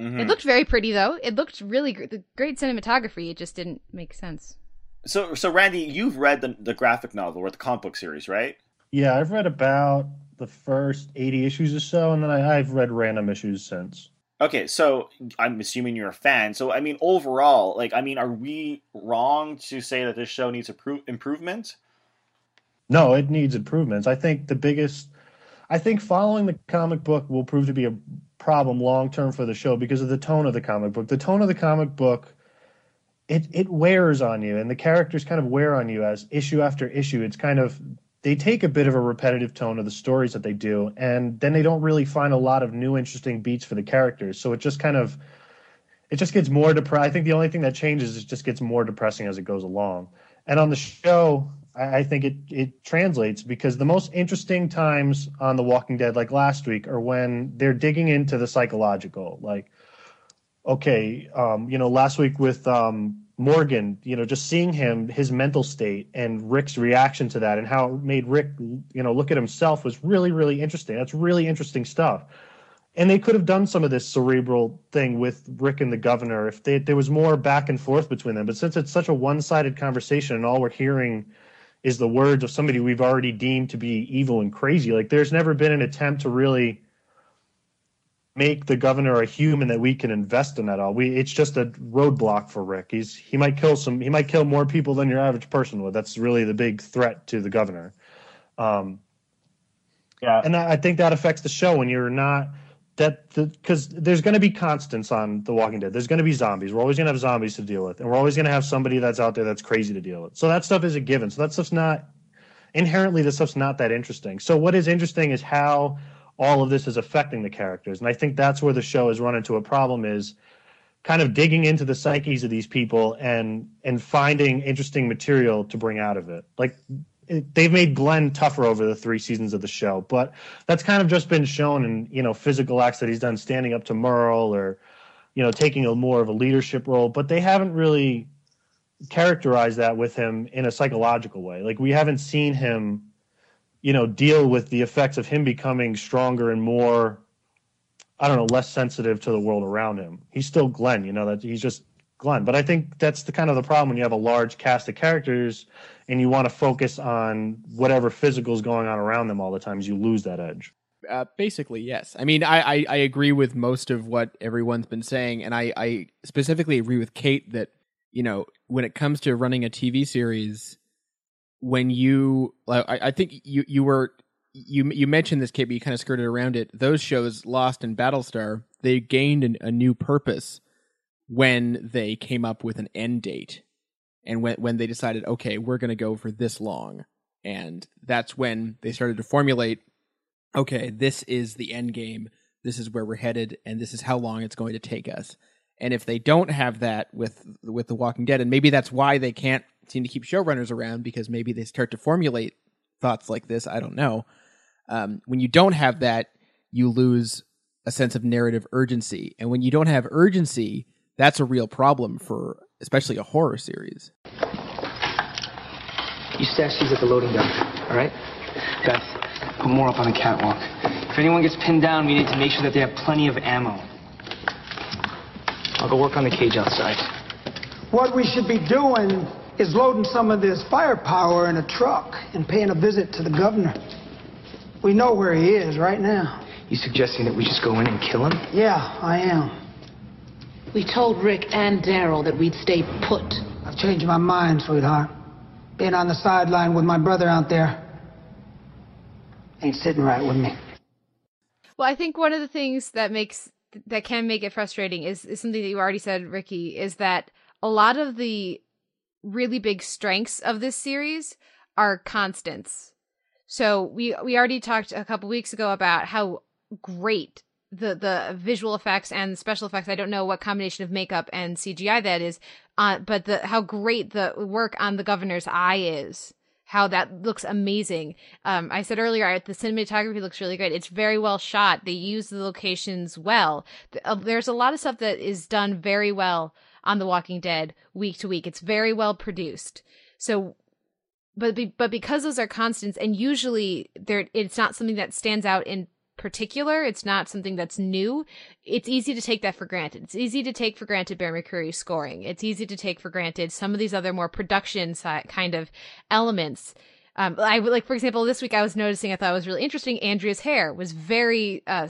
Mm-hmm. It looked very pretty though. It looked really great. Great cinematography. It just didn't make sense. So, so Randy, you've read the, the graphic novel or the comic book series, right? Yeah, I've read about the first 80 issues or so, and then I, I've read random issues since. Okay, so I'm assuming you're a fan. So, I mean, overall, like, I mean, are we wrong to say that this show needs impro- improvement? No, it needs improvements. I think the biggest, I think following the comic book will prove to be a problem long term for the show because of the tone of the comic book. The tone of the comic book it it wears on you and the characters kind of wear on you as issue after issue it's kind of they take a bit of a repetitive tone of the stories that they do and then they don't really find a lot of new interesting beats for the characters. So it just kind of it just gets more depressing i think the only thing that changes is it just gets more depressing as it goes along. And on the show I, I think it it translates because the most interesting times on the walking dead like last week are when they're digging into the psychological like okay, um, you know, last week with um, Morgan, you know, just seeing him, his mental state, and Rick's reaction to that, and how it made Rick, you know, look at himself was really, really interesting. That's really interesting stuff. And they could have done some of this cerebral thing with Rick and the governor if they, there was more back and forth between them. But since it's such a one-sided conversation, and all we're hearing is the words of somebody we've already deemed to be evil and crazy, like there's never been an attempt to really make the governor a human that we can invest in at all. We it's just a roadblock for Rick. He's he might kill some he might kill more people than your average person would. That's really the big threat to the governor. Um, yeah, and I think that affects the show when you're not that because the, there's going to be constants on The Walking Dead. There's going to be zombies. We're always going to have zombies to deal with, and we're always going to have somebody that's out there that's crazy to deal with. So that stuff is a given. So that stuff's not inherently This stuff's not that interesting. So what is interesting is how all of this is affecting the characters. And I think that's where the show has run into a problem is kind of digging into the psyches of these people and and finding interesting material to bring out of it. Like they've made Glenn tougher over the three seasons of the show, but that's kind of just been shown in you know physical acts that he's done, standing up to Merle or you know, taking a more of a leadership role, but they haven't really characterized that with him in a psychological way. Like we haven't seen him, you know, deal with the effects of him becoming stronger and more I don't know, less sensitive to the world around him. He's still Glenn, you know, that he's just Glenn. But I think that's the kind of the problem when you have a large cast of characters and you want to focus on whatever physical is going on around them all the times, you lose that edge. Uh, basically, yes. I mean, I, I, I agree with most of what everyone's been saying, and I, I specifically agree with Kate that you know when it comes to running a TV series, when you, I, I think you you were you you mentioned this, Kate, but you kind of skirted around it. Those shows, Lost and Battlestar, they gained an, a new purpose when they came up with an end date, and when when they decided, okay, we're going to go for this long, and that's when they started to formulate okay, this is the end game, this is where we're headed, and this is how long it's going to take us. And if they don't have that with with The Walking Dead, and maybe that's why they can't seem to keep showrunners around because maybe they start to formulate thoughts like this. I don't know. Um, when you don't have that, you lose a sense of narrative urgency, and when you don't have urgency, that's a real problem for especially a horror series. You stash these at the loading dock, all right? Beth, put more up on the catwalk. If anyone gets pinned down, we need to make sure that they have plenty of ammo. I'll go work on the cage outside. What we should be doing is loading some of this firepower in a truck and paying a visit to the governor. We know where he is right now. You suggesting that we just go in and kill him? Yeah, I am. We told Rick and Daryl that we'd stay put. I've changed my mind, sweetheart. Being on the sideline with my brother out there ain't sitting right with me. Well, I think one of the things that makes that can make it frustrating is, is something that you already said, Ricky, is that a lot of the really big strengths of this series are constants. So we we already talked a couple weeks ago about how great the the visual effects and special effects. I don't know what combination of makeup and CGI that is, uh, but the how great the work on the governor's eye is. How that looks amazing. Um, I said earlier, the cinematography looks really great. It's very well shot. They use the locations well. Uh, there's a lot of stuff that is done very well on The Walking Dead week to week. It's very well produced. So but be, but because those are constants and usually there it's not something that stands out in particular it's not something that's new it's easy to take that for granted it's easy to take for granted bear mccreary's scoring it's easy to take for granted some of these other more production kind of elements um, I like, for example, this week I was noticing I thought it was really interesting. Andrea's hair was very uh,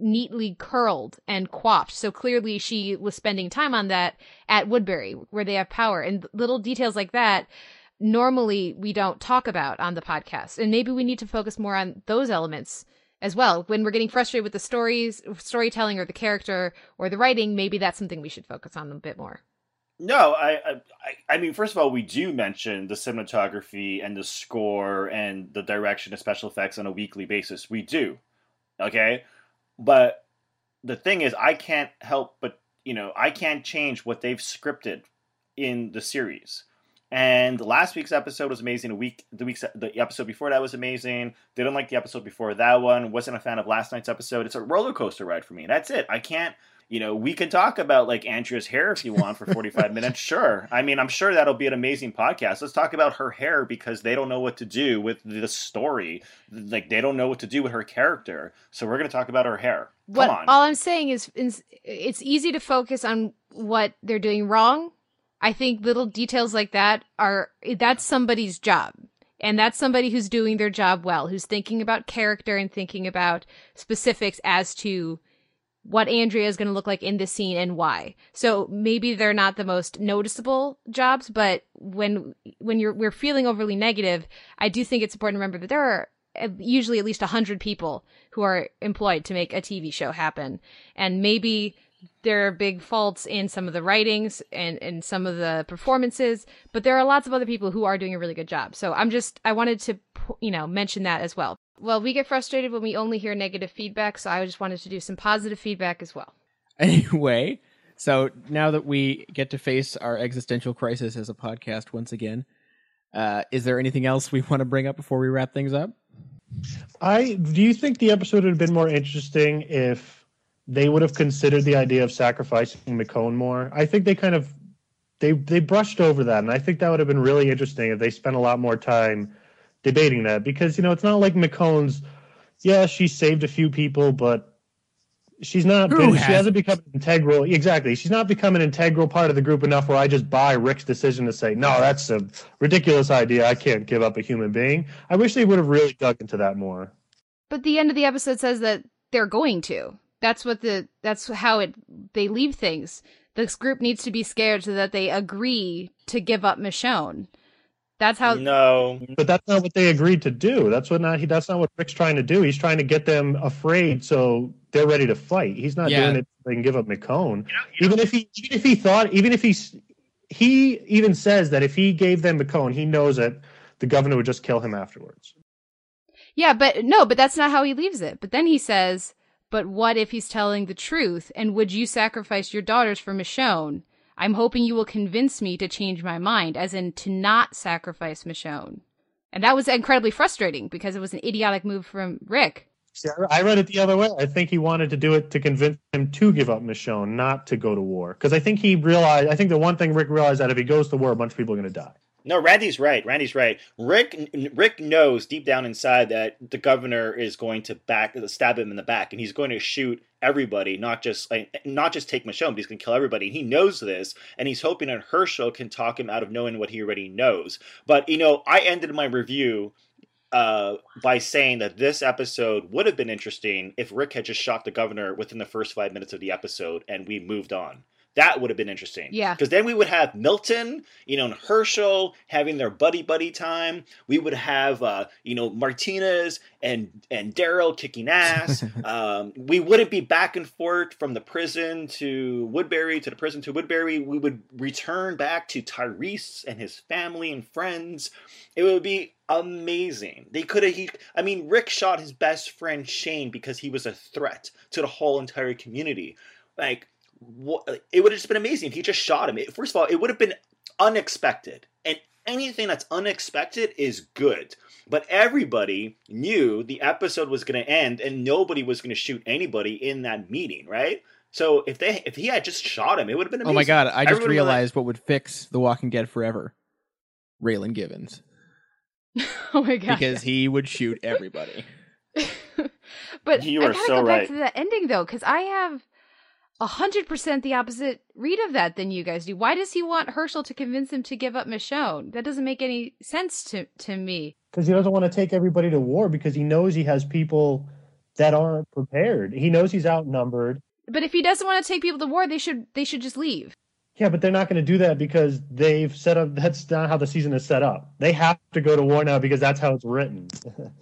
neatly curled and coiffed. So clearly she was spending time on that at Woodbury, where they have power. And little details like that normally we don't talk about on the podcast. And maybe we need to focus more on those elements as well. When we're getting frustrated with the stories, storytelling or the character or the writing, maybe that's something we should focus on a bit more. No, I, I, I mean, first of all, we do mention the cinematography and the score and the direction of special effects on a weekly basis. We do, okay, but the thing is, I can't help but you know, I can't change what they've scripted in the series. And last week's episode was amazing. A week, the week, the episode before that was amazing. Didn't like the episode before that one. Wasn't a fan of last night's episode. It's a roller coaster ride for me. That's it. I can't. You know, we can talk about like Andrea's hair if you want for 45 minutes. Sure. I mean, I'm sure that'll be an amazing podcast. Let's talk about her hair because they don't know what to do with the story. Like, they don't know what to do with her character. So we're going to talk about her hair. Come what, on. All I'm saying is, it's easy to focus on what they're doing wrong I think little details like that are that's somebody's job. And that's somebody who's doing their job well, who's thinking about character and thinking about specifics as to what Andrea is going to look like in this scene and why. So maybe they're not the most noticeable jobs, but when when you're we're feeling overly negative, I do think it's important to remember that there are uh, usually at least 100 people who are employed to make a TV show happen. And maybe there are big faults in some of the writings and, and some of the performances, but there are lots of other people who are doing a really good job. So I'm just, I wanted to, you know, mention that as well. Well, we get frustrated when we only hear negative feedback, so I just wanted to do some positive feedback as well. Anyway, so now that we get to face our existential crisis as a podcast once again, uh, is there anything else we want to bring up before we wrap things up? I do you think the episode would have been more interesting if they would have considered the idea of sacrificing Michonne more. I think they kind of they they brushed over that, and I think that would have been really interesting if they spent a lot more time debating that because you know it's not like Michonne's. Yeah, she saved a few people, but she's not. Who Been, she hasn't? hasn't become an integral. Exactly, she's not become an integral part of the group enough where I just buy Rick's decision to say no, that's a ridiculous idea. I can't give up a human being. I wish they would have really dug into that more. But the end of the episode says that they're going to. That's what the that's how it they leave things. This group needs to be scared so that they agree to give up Michonne. That's how No, But that's not what they agreed to do. That's what not he. That's not what Rick's trying to do. He's trying to get them afraid so they're ready to fight. He's not Yeah. doing it so they can give up Michonne. Even if he, even if he thought, even if he's, he even says that if he gave them Michonne, he knows that the governor would just kill him afterwards. Yeah, but no, but that's not how he leaves it. But then he says, "But what if he's telling the truth? And would you sacrifice your daughters for Michonne? I'm hoping you will convince me to change my mind, as in to not sacrifice Michonne." And that was incredibly frustrating because it was an idiotic move from Rick. See, I read it the other way. I think he wanted to do it to convince him to give up Michonne, not to go to war. Because I think he realized. I think the one thing Rick realized that if he goes to war, a bunch of people are going to die. No, Randy's right. Randy's right. Rick Rick knows deep down inside that the governor is going to back stab him in the back, and he's going to shoot everybody, not just like, not just take Michonne, but he's going to kill everybody. And he knows this, and he's hoping that Hershel can talk him out of knowing what he already knows. But you know, I ended my review uh, by saying that this episode would have been interesting if Rick had just shot the governor within the first five minutes of the episode and we moved on. That would have been interesting. Yeah. Because then we would have Milton, you know, and Hershel having their buddy buddy time. We would have, uh, you know, Martinez and and Daryl kicking ass. um, we wouldn't be back and forth from the prison to Woodbury to the prison to Woodbury. We would return back to Tyrese and his family and friends. It would be amazing. They could have. He, I mean, Rick shot his best friend Shane because he was a threat to the whole entire community. Like, what, it would have just been amazing if he just shot him. It- First of all, it would have been unexpected, and anything that's unexpected is good. But everybody knew the episode was going to end, and nobody was going to shoot anybody in that meeting, right? So if they if he had just shot him, it would have been amazing. Oh my god, I just Everybody would have- realized what would fix The Walking Dead forever. Raylan Givens. Oh my god! Because he would shoot everybody. but You I are gotta so go back right. to the ending though, because I have a hundred percent the opposite read of that than you guys do. Why does he want Hershel to convince him to give up Michonne? That doesn't make any sense to to me. because he doesn't want to take everybody to war because he knows he has people that aren't prepared. He knows he's outnumbered. But if he doesn't want to take people to war, they should they should just leave. Yeah, but they're not going to do that because they've set up. That's not how the season is set up. They have to go to war now because that's how it's written.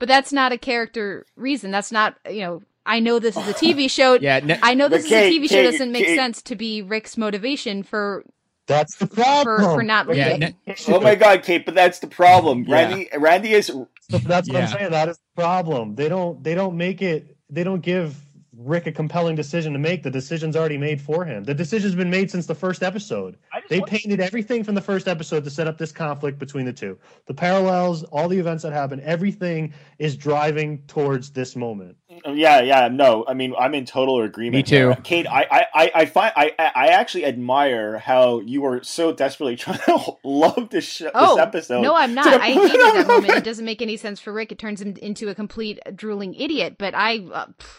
But that's not a character reason. That's not you know. I know this is a TV show. Yeah, ne- I know this But is a Kate, TV show. Kate, Doesn't make Kate- sense to be Rick's motivation for that's the problem. for for not Yeah, leaving. ne- Oh my god, Kate! But that's the problem. Yeah. Randy, Randy is So that's what I'm Yeah. saying. That is the problem. They don't. They don't make it. They don't give Rick a compelling decision to make. The decision's already made for him. The decision's been made since the first episode. They want- painted everything from the first episode to set up this conflict between the two. The parallels, all the events that happen, everything is driving towards this moment. Yeah, yeah, no. I mean, I'm in total agreement. Me too. here. Kate. I, I, I- I find I, I actually admire how you were so desperately trying to love this show, Oh this episode. no, I'm not. I point hated that moment. It doesn't make any sense for Rick. It turns him into a complete drooling idiot. But I, uh, pff,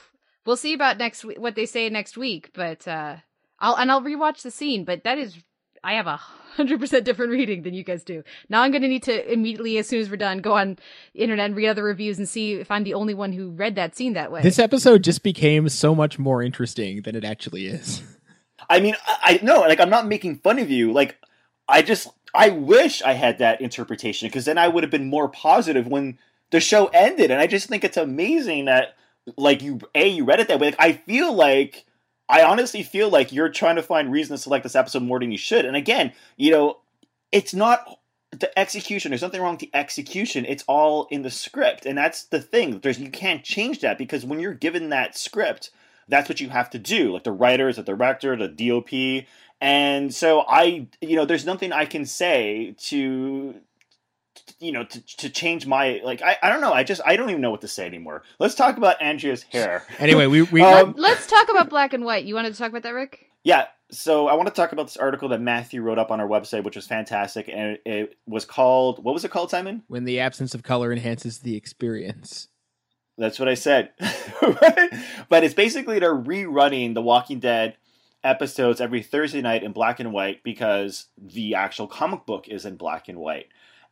we'll see about next what they say next week. But uh, I'll and I'll rewatch the scene. But that is, I have a hundred percent different reading than you guys do. Now I'm going to need to immediately, as soon as we're done, go on the internet and read other reviews and see if I'm the only one who read that scene that way. This episode just became so much more interesting than it actually is. I mean, I, know, like I'm not making fun of you. Like, I just I wish I had that interpretation because then I would have been more positive when the show ended. And I just think it's amazing that like you a you read it that way. Like, I feel like I honestly feel like you're trying to find reason to select this episode more than you should. And again, you know, it's not the execution. There's nothing wrong with the execution. It's all in the script, and that's the thing. There's you can't change that because when you're given that script, that's what you have to do. Like the writers, the director, the DOP, and so I, you know, there's nothing I can say to you know to, to change my like I, I don't know I just I don't even know what to say anymore. Let's talk about Andrea's hair. Anyway, we we Um, Let's talk about black and white. You wanted to talk about that, Rick? Yeah, so I want to talk about this article that Matthew wrote up on our website, which was fantastic, and it, it was called what was it called, Simon? when the absence of color enhances the experience. That's what I said. but it's basically they're rerunning The Walking Dead episodes every Thursday night in black and white because the actual comic book is in black and white.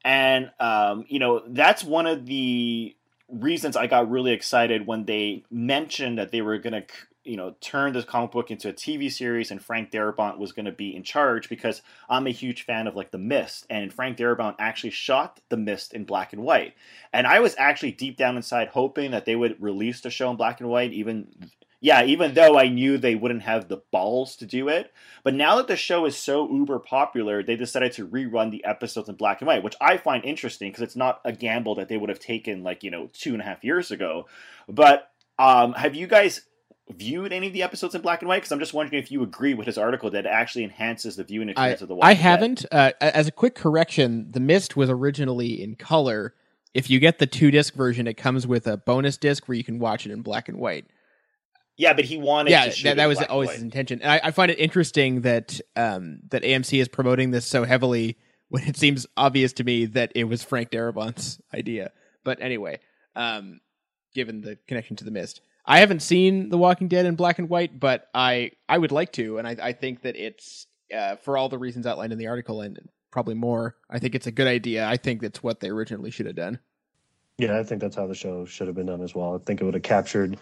And, um, you know, that's one of the reasons I got really excited when they mentioned that they were going to, you know, turn this comic book into a TV series and Frank Darabont was going to be in charge because I'm a huge fan of like The Mist and Frank Darabont actually shot The Mist in black and white. And I was actually deep down inside hoping that they would release the show in black and white even yeah, even though I knew they wouldn't have the balls to do it. But now that the show is so uber popular, they decided to rerun the episodes in black and white, which I find interesting because it's not a gamble that they would have taken like, you know, two and a half years ago. But um, have you guys viewed any of the episodes in black and white? Because I'm just wondering if you agree with his article that it actually enhances the viewing I, experience of the I Walking Dead. haven't. Uh, as a quick correction, The Mist was originally in color. If you get the two disc version, it comes with a bonus disc where you can watch it in black and white. Yeah, but he wanted yeah, to shoot that, that was black always white. his intention. And I, I find it interesting that um, that AMC is promoting this so heavily when it seems obvious to me that it was Frank Darabont's idea. But anyway, um, given the connection to the Mist, I haven't seen The Walking Dead in black and white, but I I would like to, and I, I think that it's uh, for all the reasons outlined in the article and probably more. I think it's a good idea. I think that's what they originally should have done. Yeah, I think that's how the show should have been done as well. I think it would have captured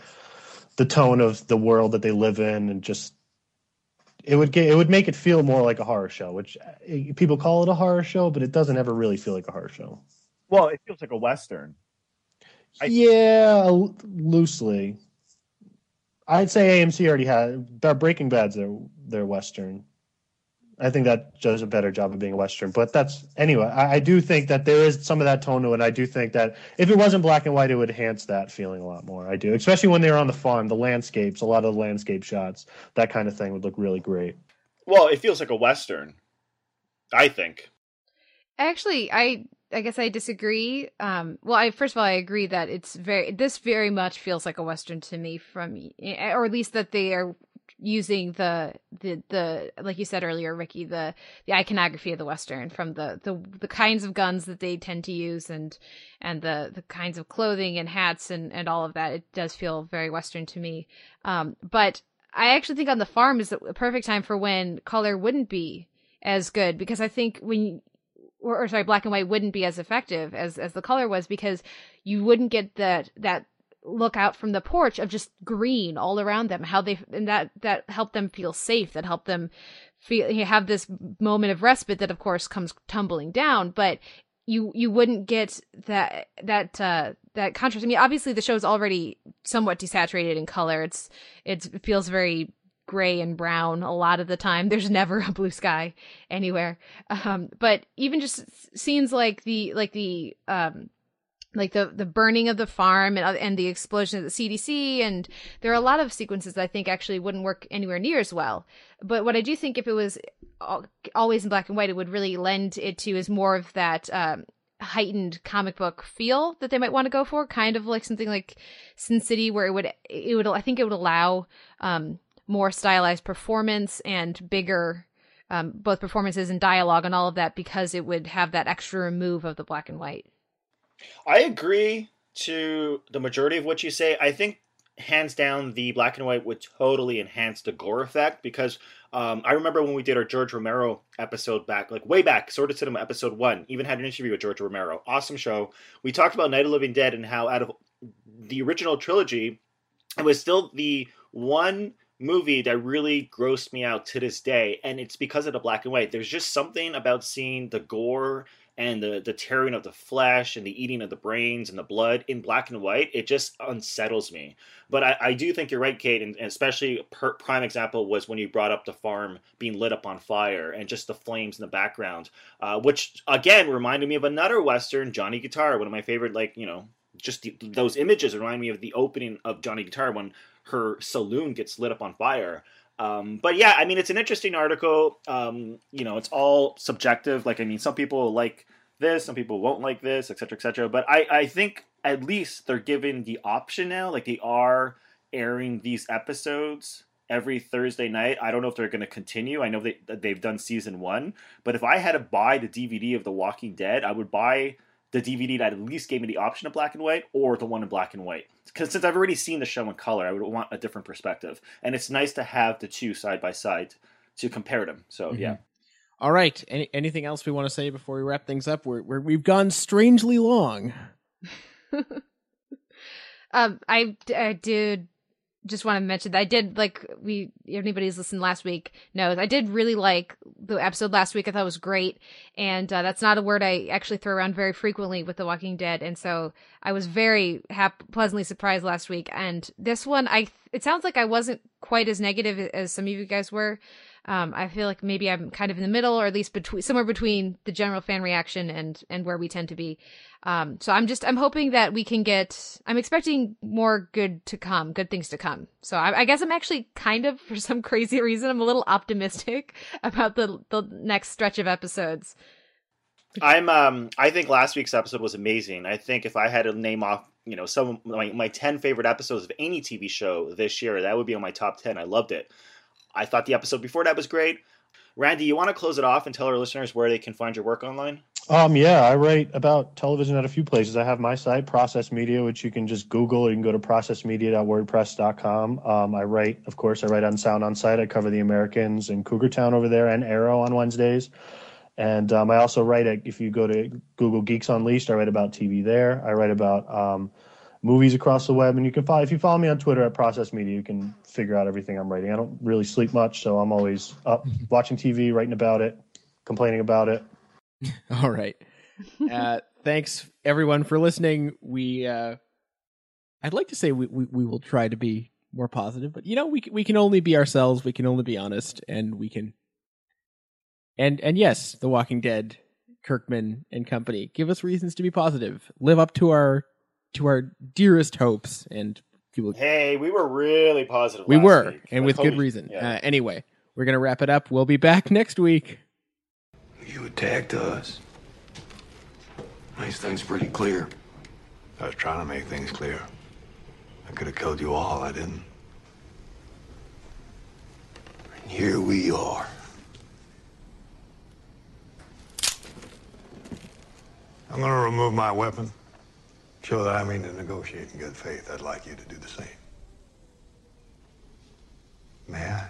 the tone of the world that they live in and just it would get it would make it feel more like a horror show, which uh, people call it a horror show, but it doesn't ever really feel like a horror show. Well, it feels like a western. I- yeah, loosely. I'd say AMC already had their Breaking Bad's their their western. I think that does a better job of being a western. But that's anyway. I, I do think that there is some of that tone to it. I do think that if it wasn't black and white, it would enhance that feeling a lot more. I do, especially when they're on the farm, the landscapes, a lot of the landscape shots, that kind of thing would look really great. Well, it feels like a western. I think. Actually, I I guess I disagree. Um, well, I first of all I agree that it's very this very much feels like a western to me from or at least that they are using the the the like you said earlier, Ricky, the the iconography of the western from the the the kinds of guns that they tend to use and and the the kinds of clothing and hats and and all of that. It does feel very western to me. Um, but I actually think on the farm is the perfect time for when color wouldn't be as good because I think when or, or sorry, black and white wouldn't be as effective as as the color was because you wouldn't get that that look out from the porch of just green all around them. How they and that that helped them feel safe. That helped them feel have this moment of respite that of course comes tumbling down, but you you wouldn't get that that uh that contrast. I mean, obviously the show's already somewhat desaturated in color. It's it's it feels very gray and brown a lot of the time. There's never a blue sky anywhere. Um, but even just scenes like the like the um like the the burning of the farm and and the explosion of the CDC and there are a lot of sequences that I think actually wouldn't work anywhere near as well. But what I do think if it was always in black and white, it would really lend it to is more of that um, heightened comic book feel that they might want to go for, kind of like something like Sin City, where it would it would I think it would allow um, more stylized performance and bigger um, both performances and dialogue and all of that because it would have that extra remove of the black and white. I agree to the majority of what you say. I think hands down the black and white would totally enhance the gore effect because um, I remember when we did our George Romero episode back, like way back, Sort of Cinema episode one, even had an interview with George Romero. Awesome show. We talked about Night of Living Dead and how out of the original trilogy, it was still the one movie that really grossed me out to this day and it's because of the black and white there's just something about seeing the gore and the the tearing of the flesh and the eating of the brains and the blood in black and white it just unsettles me but i, I do think you're right kate and, and especially per, prime example was when you brought up the farm being lit up on fire and just the flames in the background uh, which again reminded me of another western johnny guitar one of my favorite like you know just the, those images remind me of the opening of johnny guitar when her saloon gets lit up on fire. Um, but yeah, I mean, it's an interesting article. Um, you know, it's all subjective. Like, I mean, some people like this, some people won't like this, etc., etc. But I, I think at least they're given the option now. Like they are airing these episodes every Thursday night. I don't know if they're going to continue. I know they they've done season one, but if I had to buy the DVD of The Walking Dead, I would buy the DVD that at least gave me the option of black and white or the one in black and white. Because since I've already seen the show in color, I would want a different perspective, and it's nice to have the two side by side to compare them. So Mhm. yeah. All right. Any, anything else we want to say before we wrap things up? We're, we're we've gone strangely long. Um, I, I did just want to mention that I did like we anybody's listened last week knows I did really like the episode last week. I thought it was great, and uh, that's not a word I actually throw around very frequently with The Walking Dead. And so I was very hap- pleasantly surprised last week. And this one, I it sounds like I wasn't quite as negative as some of you guys were. Um, I feel like maybe I'm kind of in the middle, or at least between somewhere between the general fan reaction and and where we tend to be. Um, so I'm just I'm hoping that we can get. I'm expecting more good to come, good things to come. So I, I guess I'm actually kind of, for some crazy reason, I'm a little optimistic about the the next stretch of episodes. I'm um I think last week's episode was amazing. I think if I had to name off, you know, some my, my 10 favorite episodes of any TV show this year, that would be on my top 10. I loved it. I thought the episode before that was great. Randy, you want to close it off and tell our listeners where they can find your work online? Um, yeah, I write about television at a few places. I have my site, Process Media, which you can just Google. You can go to processmedia.wordpress.com. Um, I write, of course, I write on Sound on Sight. I cover the Americans in Cougar Town over there and Arrow on Wednesdays. And um, I also write, at, if you go to Google Geeks Unleashed, I write about TV there. I write about um, movies across the web. And you can follow, if you follow me on Twitter at Process Media, you can figure out everything I'm writing. I don't really sleep much, so I'm always up watching TV, writing about it, complaining about it. All right. Uh, thanks everyone for listening. We uh, I'd like to say we, we we will try to be more positive, but you know we can- we can only be ourselves. We can only be honest, and we can. And and yes, The Walking Dead, Kirkman and company give us reasons to be positive. Live up to our to our dearest hopes, and people. Hey, we were really positive. we last were, week. and Like, with good holy- reason. yeah. Uh, anyway, we're gonna wrap it up. We'll be back next week. You attacked us. Makes things pretty clear. I was trying to make things clear. I could have killed you all. I didn't. And here we are. I'm gonna remove my weapon. Show that I mean to negotiate in good faith. I'd like you to do the same. May I?